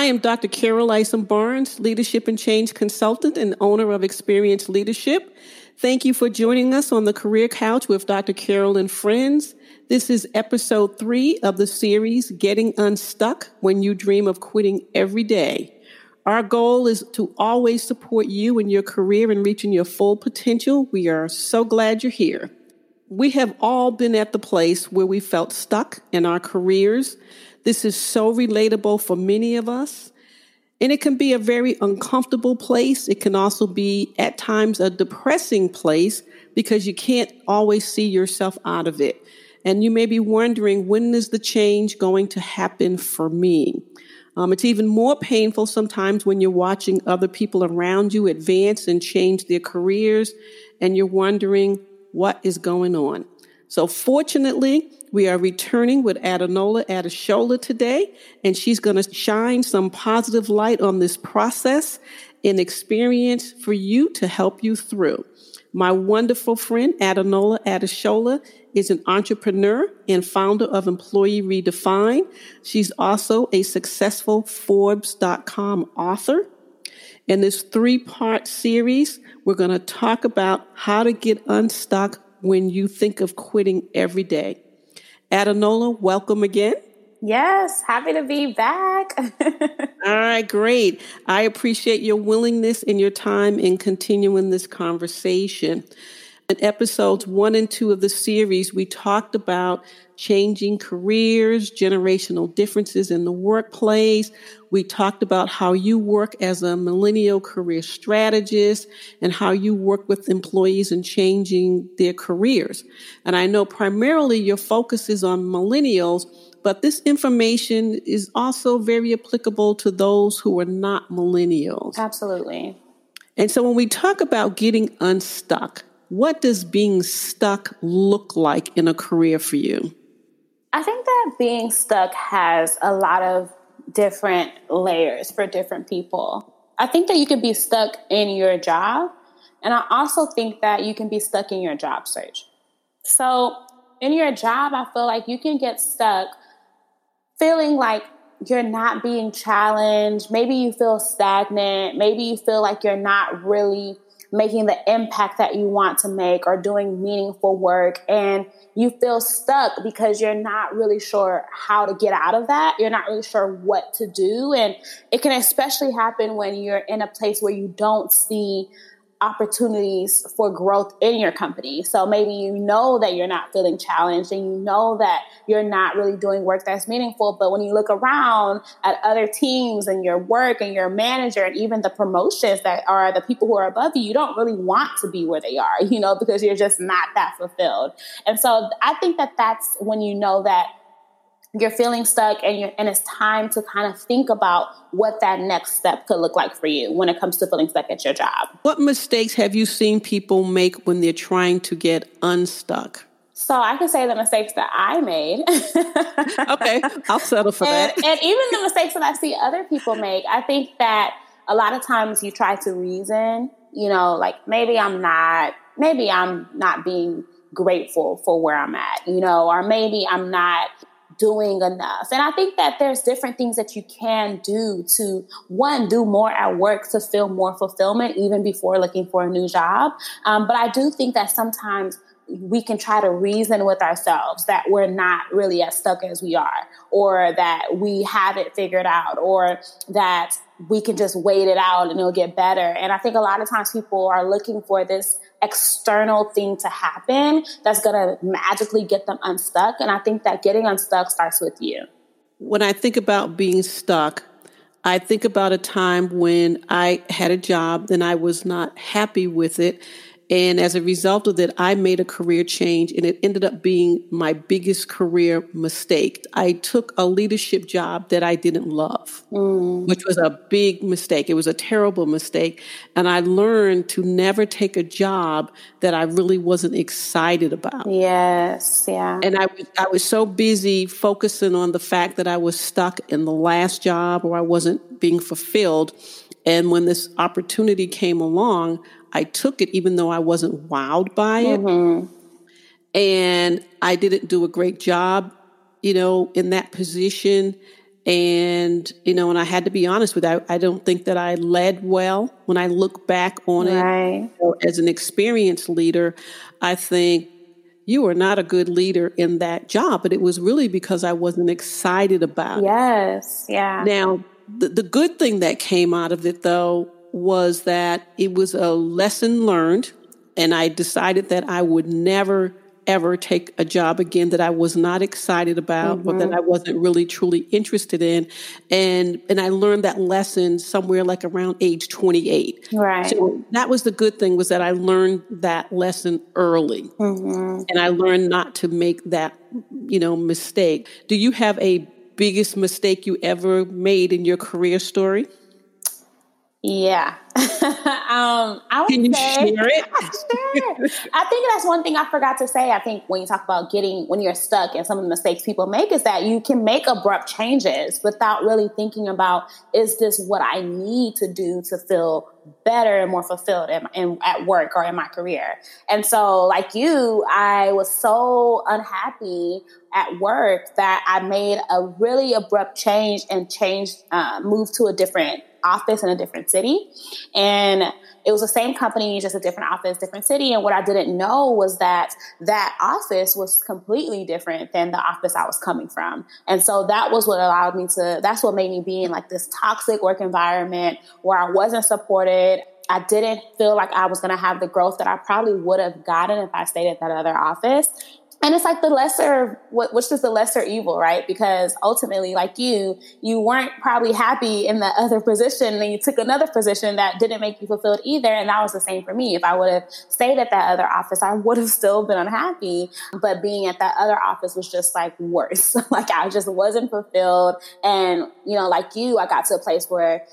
I am Dr. Carol Isom Barnes, Leadership and Change Consultant and owner of Experience Leadership. Thank you for joining us on the Career Couch with Dr. Carol and Friends. This is episode three of the series, Getting Unstuck When You Dream of Quitting Every Day. Our goal is to always support you in your career and reaching your full potential. We are so glad you're here. We have all been at the place where we felt stuck in our careers. This is so relatable for many of us. And it can be a very uncomfortable place. It can also be at times a depressing place because you can't always see yourself out of it. And you may be wondering, when is the change going to happen for me? Um, it's even more painful sometimes when you're watching other people around you advance and change their careers and you're wondering what is going on. So fortunately, we are returning with Adunola Adeshola today, and she's going to shine some positive light on this process and experience for you to help you through. My wonderful friend Adunola Adeshola is an entrepreneur and founder of Employee Redefined. She's also a successful Forbes.com author. In this three part series, we're going to talk about how to get unstuck when you think of quitting every day. Adunola, welcome again. Yes, happy to be back. All right, great. I appreciate your willingness and your time in continuing this conversation. In episodes one and two of the series, we talked about changing careers, generational differences in the workplace. We talked about how you work as a millennial career strategist and how you work with employees in changing their careers. And I know primarily your focus is on millennials, but this information is also very applicable to those who are not millennials. Absolutely. And so when we talk about getting unstuck, what does being stuck look like in a career for you? I think that being stuck has a lot of different layers for different people. I think that you can be stuck in your job, and I also think that you can be stuck in your job search. So, in your job, I feel like you can get stuck feeling like you're not being challenged. Maybe you feel stagnant. Maybe you feel like you're not really making the impact that you want to make or doing meaningful work and you feel stuck because you're not really sure how to get out of that. You're not really sure what to do. And it can especially happen when you're in a place where you don't see opportunities for growth in your company. So maybe you know that you're not feeling challenged and you know that you're not really doing work that's meaningful. But when you look around at other teams and your work and your manager and even the promotions that are the people who are above you, you don't really want to be where they are, you know, because you're just not that fulfilled. And so I think that that's when you know that you're feeling stuck and you're and it's time to kind of think about what that next step could look like for you when it comes to feeling stuck at your job. What mistakes have you seen people make when they're trying to get unstuck? So I can say the mistakes that I made. okay, I'll settle for and, that. and even the mistakes that I see other people make, I think that a lot of times you try to reason, you know, like maybe I'm not, maybe I'm not being grateful for where I'm at, you know, or maybe I'm not doing enough. And I think that there's different things that you can do to one, do more at work to feel more fulfillment even before looking for a new job. Um, but I do think that sometimes we can try to reason with ourselves that we're not really as stuck as we are, or that we have it figured out, or that we can just wait it out and it'll get better. And I think a lot of times people are looking for this external thing to happen that's going to magically get them unstuck. And I think that getting unstuck starts with you. When I think about being stuck, I think about a time when I had a job and I was not happy with it. And as a result of that, I made a career change and it ended up being my biggest career mistake. I took a leadership job that I didn't love, mm. which was a big mistake. It was a terrible mistake. And I learned to never take a job that I really wasn't excited about. Yes, yeah. And I, I was so busy focusing on the fact that I was stuck in the last job or I wasn't being fulfilled. And when this opportunity came along, I took it even though I wasn't wowed by it. Mm-hmm. And I didn't do a great job, you know, in that position. And, you know, and I had to be honest with you, I, I don't think that I led well. When I look back on right. it know, as an experienced leader, I think you were not a good leader in that job, but it was really because I wasn't excited about yes. it. Yes. Yeah. Now, the, the good thing that came out of it though was that it was a lesson learned and I decided that I would never ever take a job again that I was not excited about mm-hmm. or that mm-hmm. I wasn't really truly interested in. And and I learned that lesson somewhere like around age 28. Right. So that was the good thing was that I learned that lesson early. Mm-hmm. And I learned not to make that, you know, mistake. Do you have a biggest mistake you ever made in your career story? Yeah. um, I would Can you say, share it? sure. I think that's one thing I forgot to say. I think when you talk about getting, when you're stuck and some of the mistakes people make is that you can make abrupt changes without really thinking about, is this what I need to do to feel better and more fulfilled in, in, at work or in my career. And so, like you, I was so unhappy at work that I made a really abrupt change and changed, uh, moved to a different office in a different city. And it was the same company, just a different office, different city. And what I didn't know was that that office was completely different than the office I was coming from. And so that was what allowed me to, that's what made me be in like this toxic work environment where I wasn't supported. I didn't feel like I was going to have the growth that I probably would have gotten if I stayed at that other office and it's like the lesser which is the lesser evil right? Because ultimately like you you weren't probably happy in the other position and you took another position that didn't make you fulfilled either and that was the same for me. If i would have stayed at that other office i would have still been unhappy. But being at that other office was just like worse. Like i just wasn't fulfilled. And you know like you i got to a place where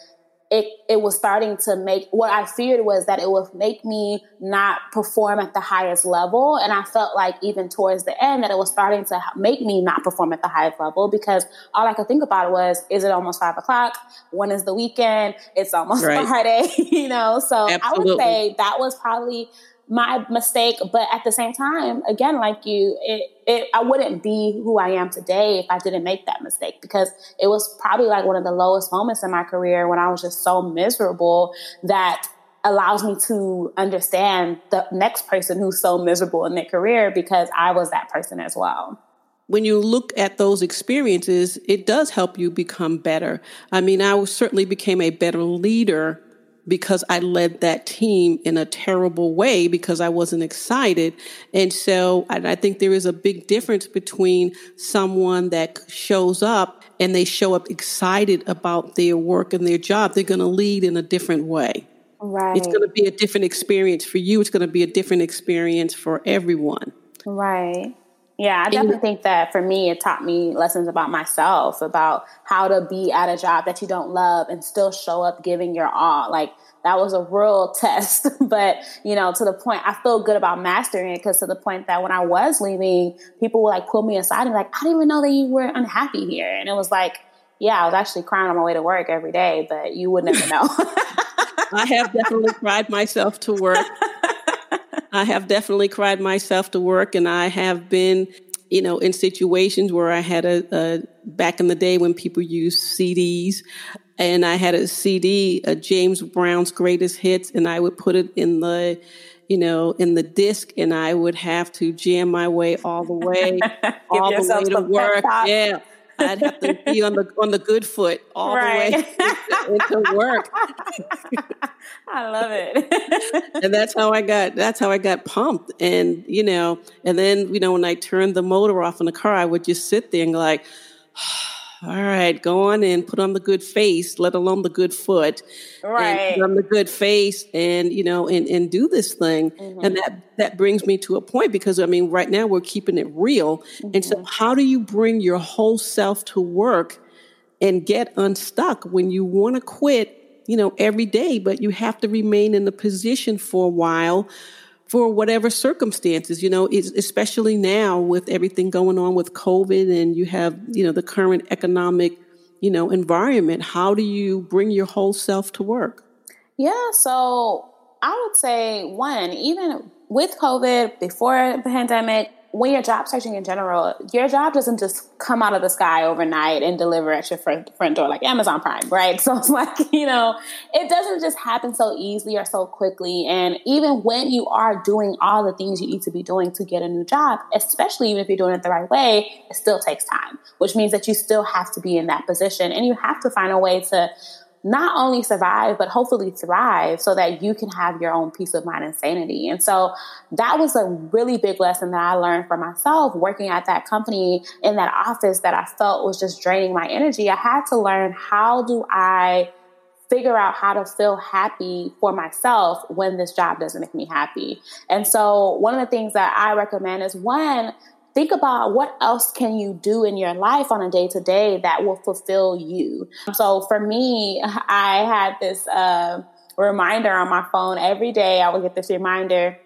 it, it was starting to make what I feared was that it would make me not perform at the highest level. And I felt like even towards the end that it was starting to make me not perform at the highest level because all I could think about was, is it almost five o'clock? When is the weekend? It's almost right. Friday, you know? So Absolutely. I would say that was probably my mistake. But at the same time, again, like you, it, it, I wouldn't be who I am today if I didn't make that mistake because it was probably like one of the lowest moments in my career when I was just so miserable that allows me to understand the next person who's so miserable in their career because I was that person as well when you look at those experiences, it does help you become better. I mean, I certainly became a better leader because I led that team in a terrible way because I wasn't excited. And so I think there is a big difference between someone that shows up and they show up excited about their work and their job. They're going to lead in a different way. Right. It's going to be a different experience for you. It's going to be a different experience for everyone. Right. Yeah, I definitely think that for me, it taught me lessons about myself, about how to be at a job that you don't love and still show up giving your all. Like that was a real test, but you know, to the point I feel good about mastering it because to the point that when I was leaving, people would like pull me aside and like, I didn't even know that you were unhappy here. And it was like, yeah, I was actually crying on my way to work every day, but you would never know. I have definitely cried myself to work I have definitely cried myself to work, and I have been, you know, in situations where I had a, a back in the day when people used CDs, and I had a CD, a James Brown's greatest hits, and I would put it in the you know, in the disc, and I would have to jam my way all the way, all the way to work. Yeah, I'd have to be on the on the good foot all right. the way into work. I love it. and that's how I got that's how I got pumped. And you know, and then you know when I turned the motor off in the car, I would just sit there and go like oh, all right, go on and put on the good face, let alone the good foot. Right. put on the good face and, you know, and, and do this thing. Mm-hmm. And that, that brings me to a point because, I mean, right now we're keeping it real. Mm-hmm. And so mm-hmm. how do you bring your whole self to work and get unstuck when you want to quit, you know, every day, but you have to remain in the position for a while for whatever circumstances, you know, especially now with everything going on with COVID and you have, you know, the current economic, you know, environment. How do you bring your whole self to work? Yeah. So I would say one, even with COVID, before the pandemic, when you're job searching in general, your job doesn't just come out of the sky overnight and deliver at your front, front door like Amazon Prime, right? So it's like, you know, it doesn't just happen so easily or so quickly. And even when you are doing all the things you need to be doing to get a new job, especially even if you're doing it the right way, it still takes time, which means that you still have to be in that position and you have to find a way to not only survive, but hopefully thrive so that you can have your own peace of mind and sanity. And so that was a really big lesson that I learned for myself working at that company in that office that I felt was just draining my energy. I had to learn how do I figure out how to feel happy for myself when this job doesn't make me happy. And so one of the things that I recommend is one, think about what else can you do in your life on a day to day that will fulfill you. So for me, I had this uh, reminder on my phone every day. I would get this reminder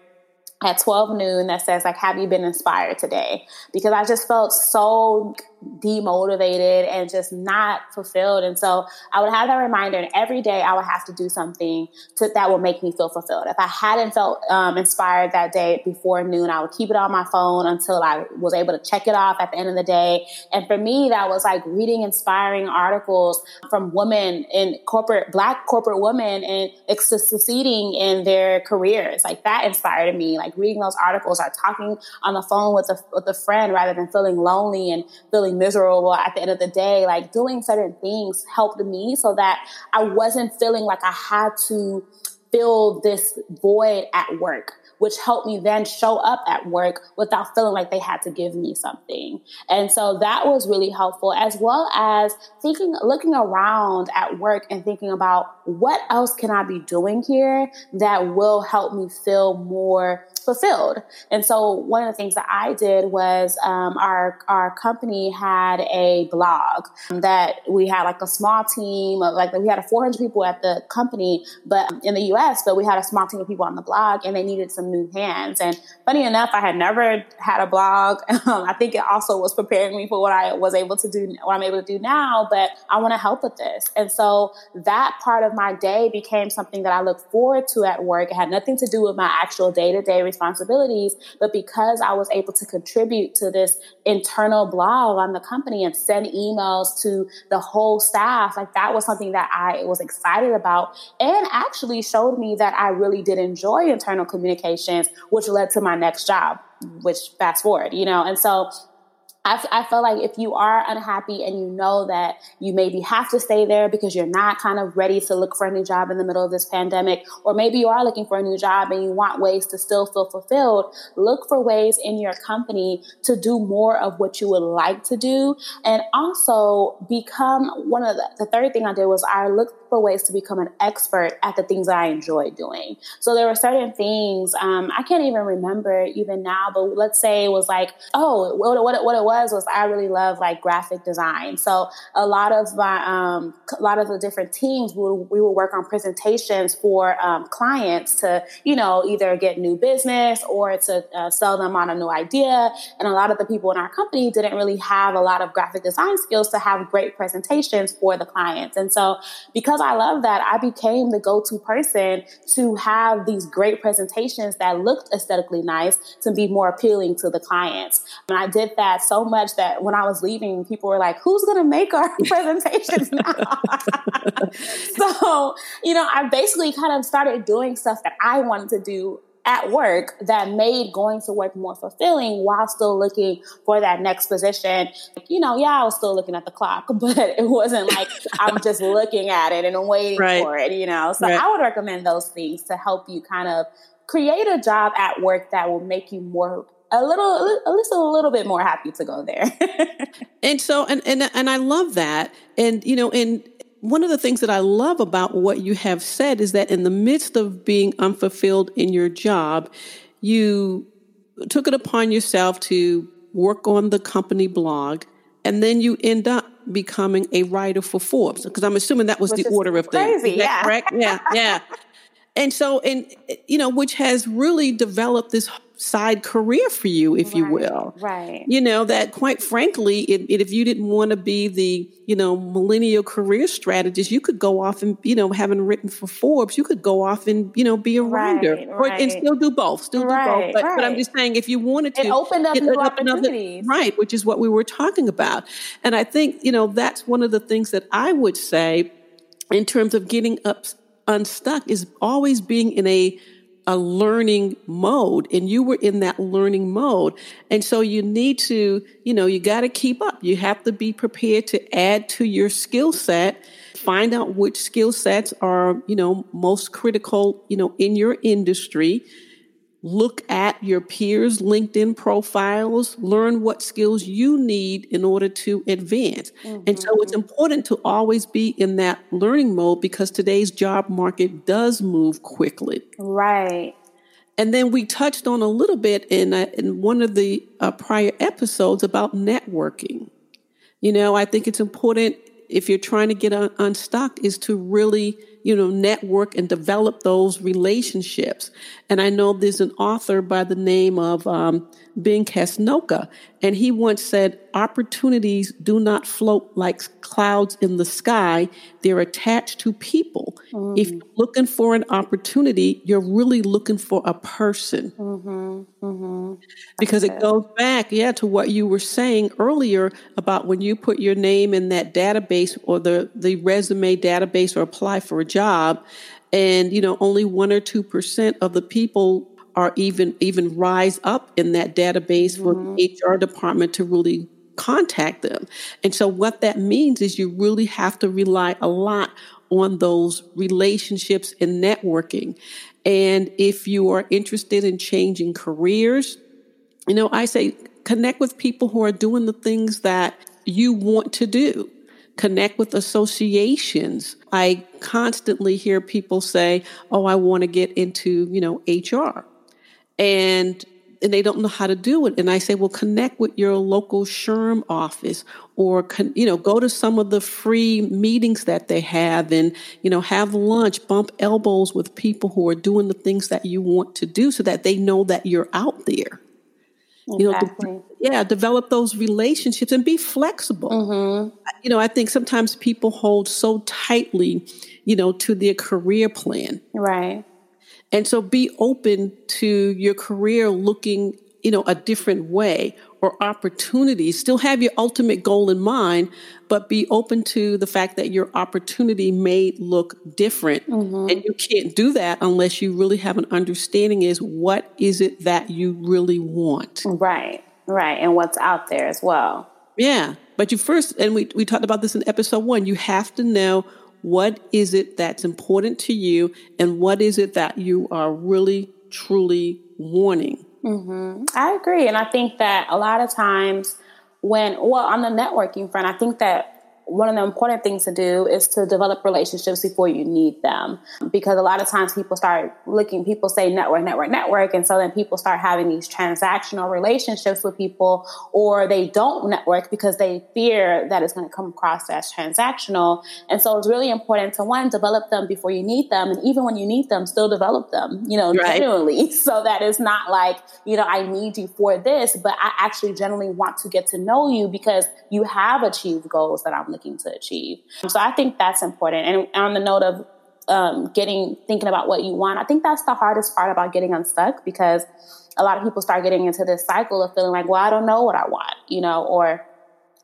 at 12 noon that says like have you been inspired today because i just felt so demotivated and just not fulfilled. And so I would have that reminder, and every day I would have to do something to, that would make me feel fulfilled. If I hadn't felt um, inspired that day before noon, I would keep it on my phone until I was able to check it off at the end of the day. And for me, that was like reading inspiring articles from women in corporate, black corporate women and succeeding in their careers. Like that inspired me. Like reading those articles or talking on the phone with a, with a friend rather than feeling lonely and feeling miserable at the end of the day, like doing certain things helped me so that I wasn't feeling like I had to fill this void at work which helped me then show up at work without feeling like they had to give me something. And so that was really helpful, as well as thinking, looking around at work and thinking about what else can I be doing here that will help me feel more fulfilled. And so one of the things that I did was um, our our company had a blog that we had like a small team of like we had a 400 people at the company, but in the U.S. But we had a small team of people on the blog, and they needed some new hands. And funny enough, I had never had a blog. Um, I think it also was preparing me for what I was able to do, what I'm able to do now. But I want to help with this, and so that part of my day became something that I look forward to at work. It had nothing to do with my actual day to day responsibilities, but because I was able to contribute to this internal blog on the company and send emails to the whole staff, like that was something that I was excited about and actually showed me that I really did enjoy internal which led to my next job, which fast forward, you know, and so I, I feel like if you are unhappy and you know that you maybe have to stay there because you're not kind of ready to look for a new job in the middle of this pandemic, or maybe you are looking for a new job and you want ways to still feel fulfilled, look for ways in your company to do more of what you would like to do. And also become one of the, the third thing I did was I looked for ways to become an expert at the things that I enjoy doing. So there were certain things, um, I can't even remember even now, but let's say it was like, oh, what, what, what it was was I really love like graphic design. So a lot of my, um, a lot of the different teams, we would, we would work on presentations for um, clients to, you know, either get new business or to uh, sell them on a new idea. And a lot of the people in our company didn't really have a lot of graphic design skills to have great presentations for the clients. And so because I love that, I became the go to person to have these great presentations that looked aesthetically nice to be more appealing to the clients. And I did that so much that when I was leaving, people were like, who's going to make our presentations now? so, you know, I basically kind of started doing stuff that I wanted to do at work that made going to work more fulfilling while still looking for that next position. You know, yeah, I was still looking at the clock, but it wasn't like I'm just looking at it and waiting right. for it, you know. So right. I would recommend those things to help you kind of create a job at work that will make you more a little at least a little bit more happy to go there. and so and and and I love that. And you know, and one of the things that I love about what you have said is that in the midst of being unfulfilled in your job, you took it upon yourself to work on the company blog, and then you end up becoming a writer for Forbes. Because I'm assuming that was which the order of things. Crazy, yeah. correct? Yeah, yeah. and so, and you know, which has really developed this side career for you, if right, you will. Right. You know, that quite frankly, it, it, if you didn't want to be the, you know, millennial career strategist, you could go off and, you know, having written for Forbes, you could go off and, you know, be a writer Right, or, and still do both, still do both. But, but I'm just saying, if you wanted to, It opened up it new opened up the- opportunities. right, which is what we were talking about. And I think, you know, that's one of the things that I would say in terms of getting up unstuck is always being in a a learning mode and you were in that learning mode. And so you need to you know you got to keep up. You have to be prepared to add to your skill set find out which skill sets are you know most critical you know in your industry look at your peers' LinkedIn profiles, learn what skills you need in order to advance. And so it's important to always be in that learning mode because today's job market does move quickly. Right. And then we touched on a little bit in, uh, in one of the uh, prior episodes about networking. You know, I think it's important if you're trying to get un- unstuck is to really, you know, network and develop those relationships. And I know there's an author by the name of um, Ben Casnocha, and he once said, opportunities do not float like clouds in the sky. They're attached to people. Mm-hmm. If you're looking for an opportunity, you're really looking for a person mm-hmm. Mm-hmm. because it goes back, yeah, to what you were saying earlier about when you put your name in that database or the, the resume database or apply for a job, and you know only one or two percent of the people are even even rise up in that database for the mm-hmm. HR department to really contact them. And so what that means is you really have to rely a lot on those relationships and networking. And if you are interested in changing careers, you know, I say connect with people who are doing the things that you want to do. Connect with associations. I constantly hear people say, "Oh, I want to get into, you know, HR." And and they don't know how to do it. And I say, well, connect with your local SHRM office or, con, you know, go to some of the free meetings that they have and, you know, have lunch, bump elbows with people who are doing the things that you want to do so that they know that you're out there. You know, de- yeah, develop those relationships and be flexible. Mm-hmm. You know, I think sometimes people hold so tightly, you know, to their career plan. Right. And so be open to your career looking, you know, a different way or opportunities. Still have your ultimate goal in mind, but be open to the fact that your opportunity may look different. Mm-hmm. And you can't do that unless you really have an understanding is what is it that you really want. Right. Right. And what's out there as well. Yeah. But you first, and we, we talked about this in episode one, you have to know what is it that's important to you and what is it that you are really, truly wanting. Mm-hmm. I agree. And I think that a lot of times when, well, on the networking front, I think that one of the important things to do is to develop relationships before you need them. Because a lot of times people start looking, people say network, network, network. And so then people start having these transactional relationships with people, or they don't network because they fear that it's going to come across as transactional. And so it's really important to one, develop them before you need them. And even when you need them, still develop them, you know, Right. genuinely. So that it's not like, you know, I need you for this, but I actually generally want to get to know you because you have achieved goals that I'm looking to achieve. So I think that's important. And on the note of um, getting, thinking about what you want, I think that's the hardest part about getting unstuck because a lot of people start getting into this cycle of feeling like, well, I don't know what I want, you know, or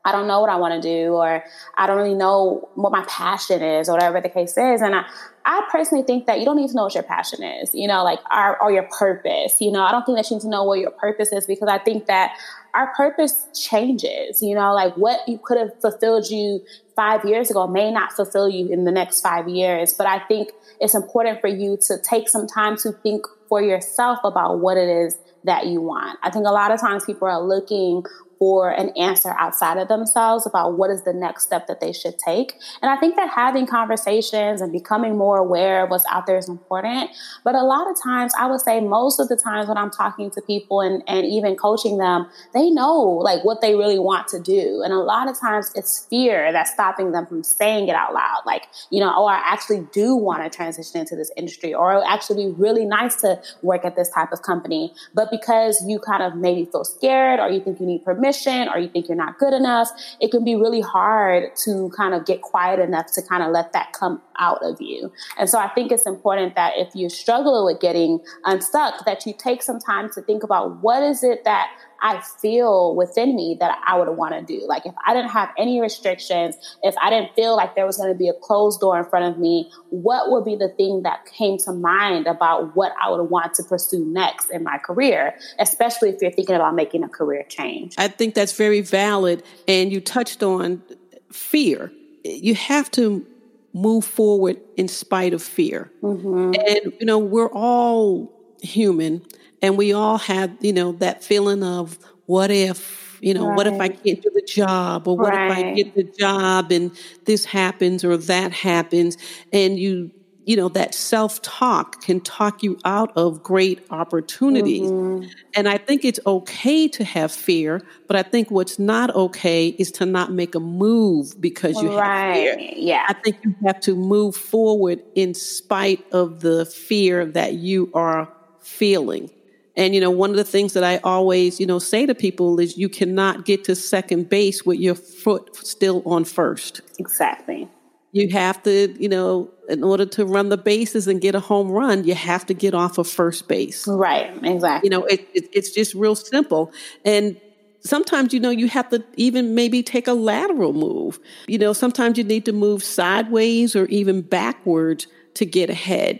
I don't know what I want to do, or I don't really know what my passion is, or whatever the case is. And I, I personally think that you don't need to know what your passion is, you know, like our, or your purpose. You know, I don't think that you need to know what your purpose is because I think that our purpose changes. You know, like what you could have fulfilled you five years ago may not fulfill you in the next five years. But I think it's important for you to take some time to think for yourself about what it is that you want. I think a lot of times people are looking for an answer outside of themselves about what is the next step that they should take. And I think that having conversations and becoming more aware of what's out there is important. But a lot of times, I would say most of the times when I'm talking to people and, and even coaching them, they know like what they really want to do. And a lot of times it's fear that's stopping them from saying it out loud. Like, you know, oh, I actually do want to transition into this industry or it actually be really nice to work at this type of company. But because you kind of maybe feel scared or you think you need permission or you think you're not good enough, it can be really hard to kind of get quiet enough to kind of let that come out of you. And so I think it's important that if you struggle with getting unstuck, that you take some time to think about what is it that I feel within me that I would want to do. Like if I didn't have any restrictions, if I didn't feel like there was going to be a closed door in front of me, what would be the thing that came to mind about what I would want to pursue next in my career, especially if you're thinking about making a career change? I think that's very valid. And you touched on fear. You have to move forward in spite of fear. Mm-hmm. And, you know, we're all human and we all have, you know, that feeling of what if, you know, right. what if I can't do the job or what right. if I get the job and this happens or that happens and you you know that self-talk can talk you out of great opportunities mm-hmm. and i think it's okay to have fear but i think what's not okay is to not make a move because you right. have fear yeah i think you have to move forward in spite of the fear that you are feeling and, you know, one of the things that I always, you know, say to people is you cannot get to second base with your foot still on first. Exactly. You have to, you know, in order to run the bases and get a home run, you have to get off of first base. Right, exactly. You know, it, it, it's just real simple. And sometimes, you know, you have to even maybe take a lateral move. You know, sometimes you need to move sideways or even backwards to get ahead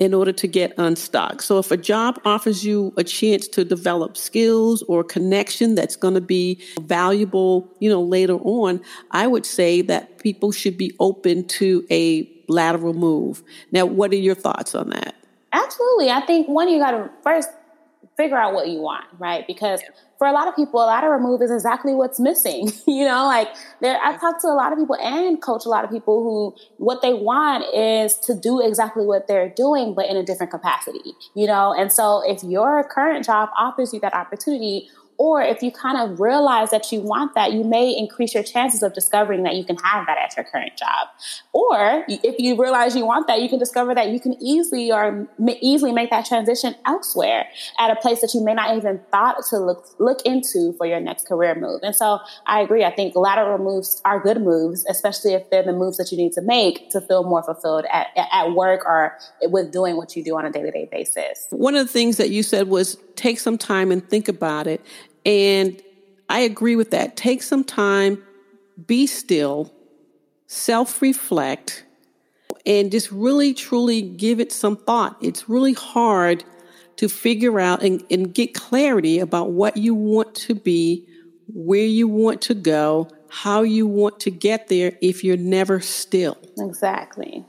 in order to get unstuck. So if a job offers you a chance to develop skills or connection that's going to be valuable, you know, later on, I would say that people should be open to a lateral move. Now, what are your thoughts on that? Absolutely. I think one, you got to first figure out what you want, right? Because for a lot of people, a lateral remove is exactly what's missing. you know, like there, I talk to a lot of people and coach a lot of people who what they want is to do exactly what they're doing, but in a different capacity, you know? And so if your current job offers you that opportunity, or if you kind of realize that you want that, you may increase your chances of discovering that you can have that at your current job. Or if you realize you want that, you can discover that you can easily or easily make that transition elsewhere at a place that you may not even thought to look look into for your next career move. And so I agree. I think lateral moves are good moves, especially if they're the moves that you need to make to feel more fulfilled at, at work or with doing what you do on a day to day basis. One of the things that you said was take some time and think about it. And I agree with that. Take some time, be still, self reflect, and just really truly give it some thought. It's really hard to figure out and, and get clarity about what you want to be, where you want to go, how you want to get there if you're never still. Exactly.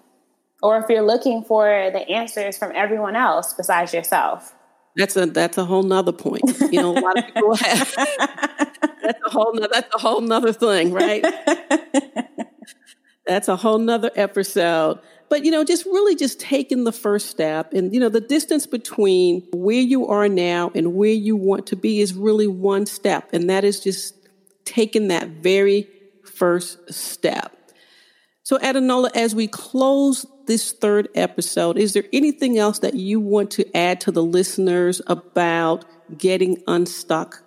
Or if you're looking for the answers from everyone else besides yourself. That's a that's a whole nother point. You know, a lot of people have that's a whole nother, that's a whole nother thing, right? that's a whole nother episode. But you know, just really just taking the first step and you know, the distance between where you are now and where you want to be is really one step. And that is just taking that very first step. So, Adunola, as we close this third episode, is there anything else that you want to add to the listeners about getting unstuck?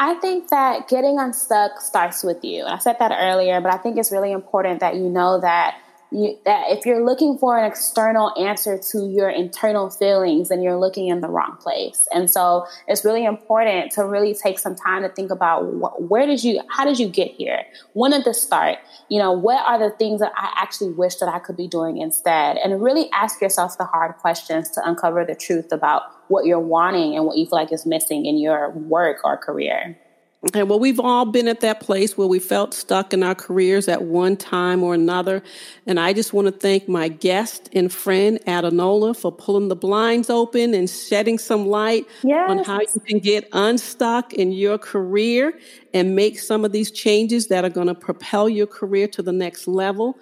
I think that getting unstuck starts with you. I said that earlier, but I think it's really important that you know that you, that if you're looking for an external answer to your internal feelings, then you're looking in the wrong place. And so it's really important to really take some time to think about wh- where did you, how did you get here? When did this start? You know, what are the things that I actually wish that I could be doing instead? And really ask yourself the hard questions to uncover the truth about what you're wanting and what you feel like is missing in your work or career. Okay, well, we've all been at that place where we felt stuck in our careers at one time or another. And I just want to thank my guest and friend, Adunola, for pulling the blinds open and shedding some light yes. on how you can get unstuck in your career and make some of these changes that are going to propel your career to the next level.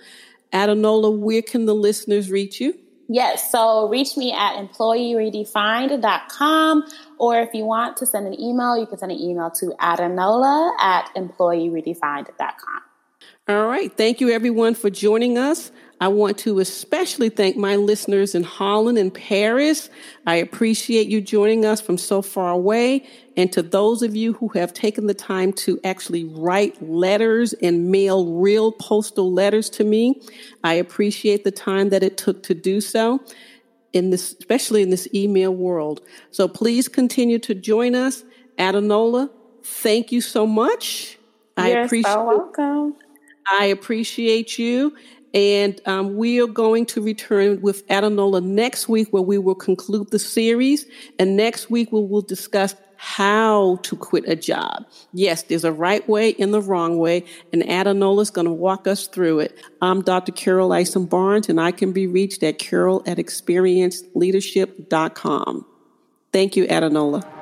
Adunola, where can the listeners reach you? Yes, so reach me at employeeredefined.com, or if you want to send an email, you can send an email to adunola at employeeredefined.com. All right. Thank you, everyone, for joining us. I want to especially thank my listeners in Holland and Paris. I appreciate you joining us from so far away. And to those of you who have taken the time to actually write letters and mail real postal letters to me, I appreciate the time that it took to do so. In this, especially in this email world. So please continue to join us. Adunola, thank you so much. I appreciate so welcome. I appreciate you. And um, we are going to return with Adunola next week, where we will conclude the series. And next week, we will discuss how to quit a job. Yes, there's a right way and the wrong way, and Adunola is going to walk us through it. I'm Dr. Carol Isom Barnes, and I can be reached at carol at experiencedleadership.com. Thank you, Adunola.